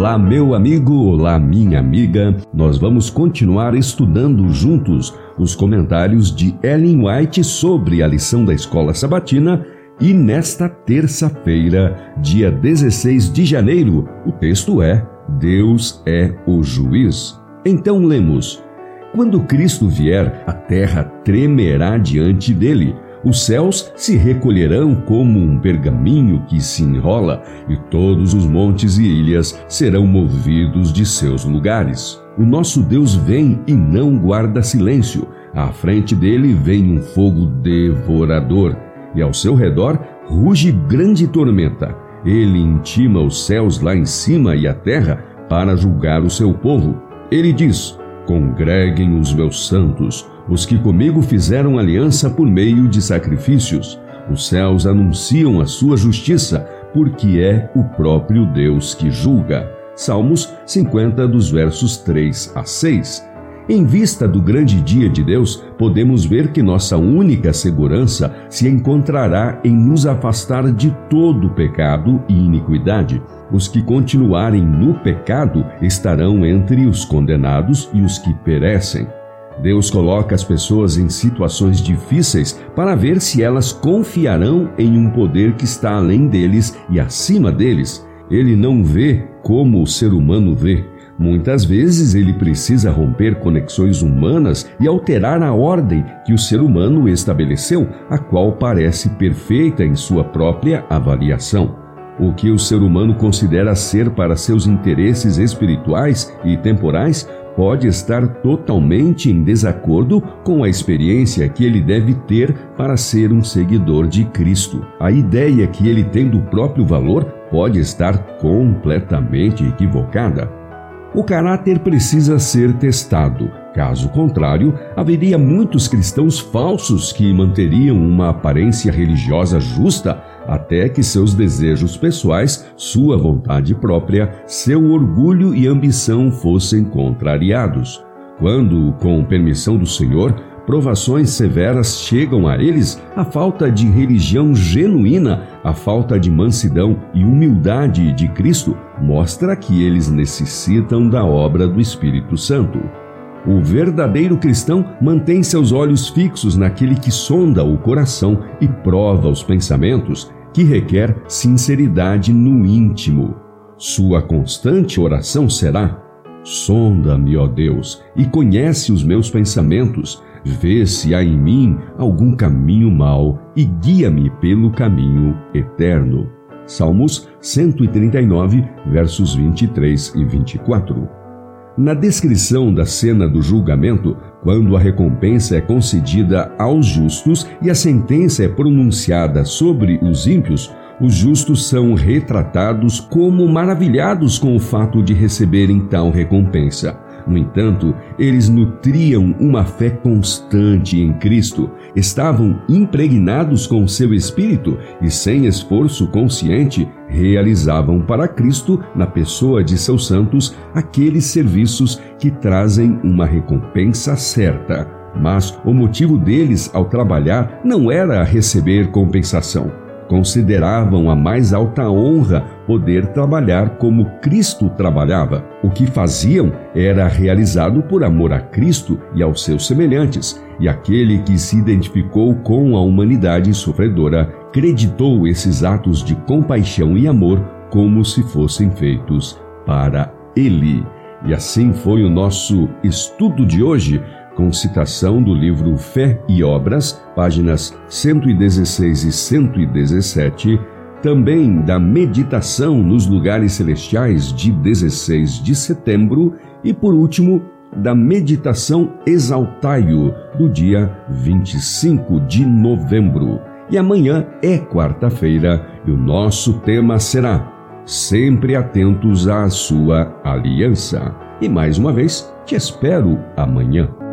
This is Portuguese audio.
Olá, meu amigo, olá, minha amiga. Nós vamos continuar estudando juntos os comentários de Ellen White sobre a lição da escola sabatina e nesta terça-feira, dia 16 de janeiro, o texto é: Deus é o juiz. Então lemos: Quando Cristo vier, a terra tremerá diante dele os céus se recolherão como um pergaminho que se enrola, e todos os montes e ilhas serão movidos de seus lugares. O nosso Deus vem e não guarda silêncio. À frente dele vem um fogo devorador, e ao seu redor ruge grande tormenta. Ele intima os céus lá em cima e a terra para julgar o seu povo. Ele diz: Congreguem os meus santos, os que comigo fizeram aliança por meio de sacrifícios. Os céus anunciam a sua justiça, porque é o próprio Deus que julga. Salmos 50, dos versos 3 a 6. Em vista do grande dia de Deus, podemos ver que nossa única segurança se encontrará em nos afastar de todo pecado e iniquidade. Os que continuarem no pecado estarão entre os condenados e os que perecem. Deus coloca as pessoas em situações difíceis para ver se elas confiarão em um poder que está além deles e acima deles. Ele não vê como o ser humano vê. Muitas vezes ele precisa romper conexões humanas e alterar a ordem que o ser humano estabeleceu, a qual parece perfeita em sua própria avaliação. O que o ser humano considera ser para seus interesses espirituais e temporais pode estar totalmente em desacordo com a experiência que ele deve ter para ser um seguidor de Cristo. A ideia que ele tem do próprio valor pode estar completamente equivocada. O caráter precisa ser testado. Caso contrário, haveria muitos cristãos falsos que manteriam uma aparência religiosa justa até que seus desejos pessoais, sua vontade própria, seu orgulho e ambição fossem contrariados. Quando, com permissão do Senhor, provações severas chegam a eles, a falta de religião genuína, a falta de mansidão e humildade de Cristo mostra que eles necessitam da obra do Espírito Santo. O verdadeiro cristão mantém seus olhos fixos naquele que sonda o coração e prova os pensamentos, que requer sinceridade no íntimo. Sua constante oração será: Sonda-me, ó Deus, e conhece os meus pensamentos, vê se há em mim algum caminho mau e guia-me pelo caminho eterno. Salmos 139, versos 23 e 24. Na descrição da cena do julgamento, quando a recompensa é concedida aos justos e a sentença é pronunciada sobre os ímpios, os justos são retratados como maravilhados com o fato de receberem tal recompensa. No entanto, eles nutriam uma fé constante em Cristo, estavam impregnados com seu espírito e, sem esforço consciente, realizavam para Cristo, na pessoa de seus santos, aqueles serviços que trazem uma recompensa certa. Mas o motivo deles ao trabalhar não era receber compensação consideravam a mais alta honra poder trabalhar como Cristo trabalhava. O que faziam era realizado por amor a Cristo e aos seus semelhantes, e aquele que se identificou com a humanidade sofredora creditou esses atos de compaixão e amor como se fossem feitos para ele. E assim foi o nosso estudo de hoje com citação do livro Fé e Obras, páginas 116 e 117, também da meditação nos lugares celestiais de 16 de setembro e, por último, da meditação Exaltaio do dia 25 de novembro. E amanhã é quarta-feira e o nosso tema será Sempre atentos à sua aliança. E mais uma vez, te espero amanhã.